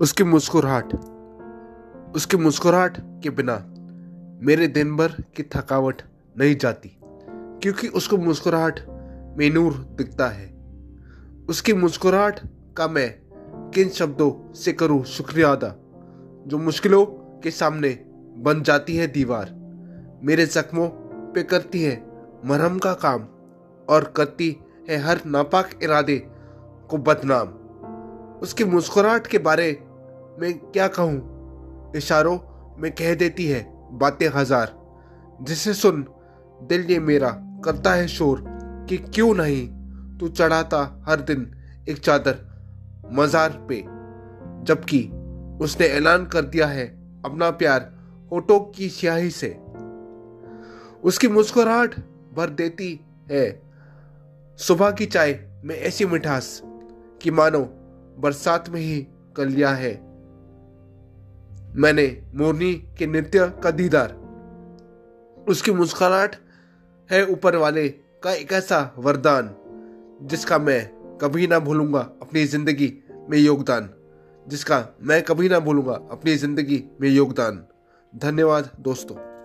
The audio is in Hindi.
उसकी मुस्कुराहट उसकी मुस्कुराहट के बिना मेरे दिन भर की थकावट नहीं जाती, क्योंकि उसको मुस्कुराहट में नूर दिखता है। उसकी मुस्कुराहट का मैं किन शब्दों से करूँ शुक्रिया अदा? जो मुश्किलों के सामने बन जाती है दीवार, मेरे जख्मों पे करती है मरहम का काम और करती है हर नापाक इरादे को बदनाम। उसकी मुस्कुराहट के बारे में क्या कहूँ? इशारों में कह देती है बातें हज़ार। जिसे सुन दिल ये मेरा करता है शोर कि क्यों नहीं? तू चढ़ाता हर दिन एक चादर मजार पे। जबकि उसने ऐलान कर दिया है अपना प्यार होटो की स्याही से। उसकी मुस्कुराहट भर देती है। सुबह की चाय में ऐसी मिठास कि मानो बरसात में ही कर लिया है। मैंने मोरनी के नृत्य का दीदार। उसकी मुस्कुराहट है ऊपर वाले का एक ऐसा वरदान, जिसका मैं कभी ना भूलूँगा अपनी ज़िंदगी में योगदान। जिसका मैं कभी ना भूलूँगा अपनी ज़िंदगी में योगदान। धन्यवाद दोस्तों।